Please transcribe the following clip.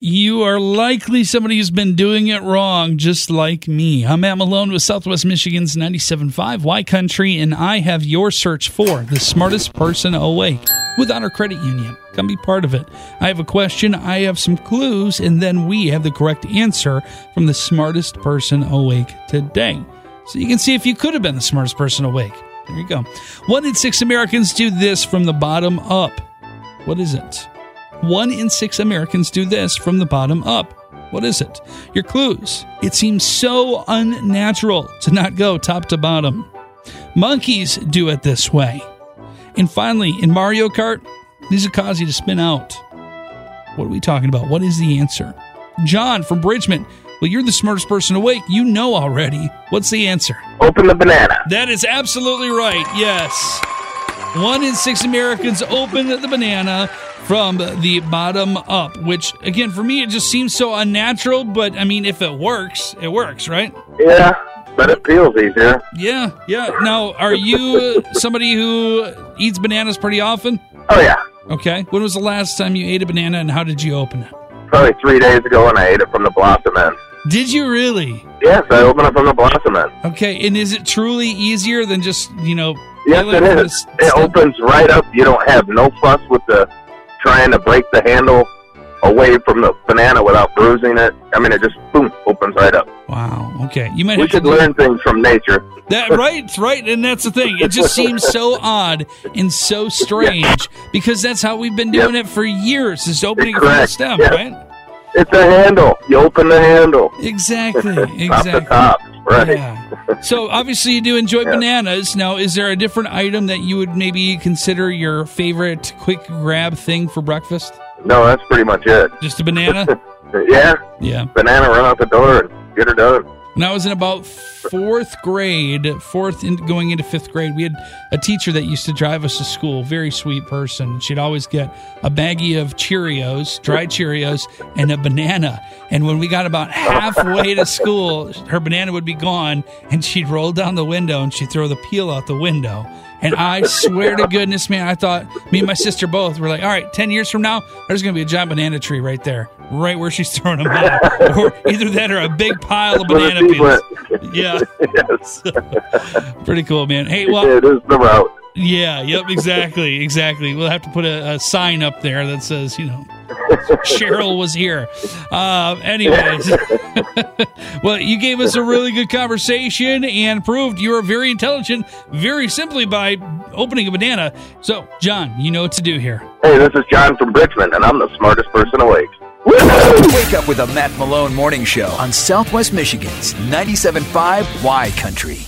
You are likely somebody who's been doing it wrong, just like me. I'm Matt Malone with Southwest Michigan's 97.5 Y Country, and I have your search for the smartest person awake with Honor Credit Union. Come be part of it. I have a question, I have some clues, and then we have the correct answer from the smartest person awake today. So you can see if you could have been the smartest person awake. There you go. One in six Americans do this from the bottom up. What is it? One in six Americans do this from the bottom up. What is it? Your clues. It seems so unnatural to not go top to bottom. Monkeys do it this way. And finally, in Mario Kart, these will cause you to spin out. What are we talking about? What is the answer? John from Bridgman. Well, you're the smartest person awake. You know already. What's the answer? Open the banana. That is absolutely right. Yes. One in six Americans open the banana from the bottom up, which, again, for me, it just seems so unnatural. But I mean, if it works, it works, right? Yeah, but it feels easier. Yeah, yeah. Now, are you somebody who eats bananas pretty often? Oh, yeah. Okay. When was the last time you ate a banana and how did you open it? Probably three days ago, and I ate it from the blossom end. Did you really? Yes, I opened it from the blossom end. Okay. And is it truly easier than just, you know, Yes, it is. it from the is. s- It opens right up. You don't have no fuss with the trying to break the handle away from the banana without bruising it. I mean, it just boom opens right up. Wow. Okay. You might We have to should learn things from nature. That right, right, and that's the thing. It just seems so odd and so strange because that's how we've been doing it for years. Is opening from the stem, Yeah. right? It's a handle. You open the handle. Exactly, exactly. Right. Yeah. So obviously you do enjoy bananas. Now, is there a different item that you would maybe consider your favorite quick grab thing for breakfast? No, that's pretty much it. Just a banana? Yeah. Yeah. Banana, run out the door and get her done. When I was in about fourth grade, fourth in, going into fifth grade, we had a teacher that used to drive us to school. Very sweet person. She'd always get a baggie of Cheerios, dry Cheerios, and a banana. And when we got about halfway to school, her banana would be gone, and she'd roll down the window and she'd throw the peel out the window. And I swear to goodness, man, I thought me and my sister both were like, all right, 10 years from now, there's going to be a giant banana tree right there, right where she's throwing them out. or either that or a big pile of banana peels. Yeah. yes. Pretty cool, man. Hey, well, it is the route. Yeah, yep, exactly, exactly. We'll have to put a, a sign up there that says, you know, Cheryl was here. Uh, anyways, well, you gave us a really good conversation and proved you are very intelligent very simply by opening a banana. So, John, you know what to do here. Hey, this is John from Bridgman, and I'm the smartest person awake. Wake up with a Matt Malone morning show on Southwest Michigan's 97.5 Y Country.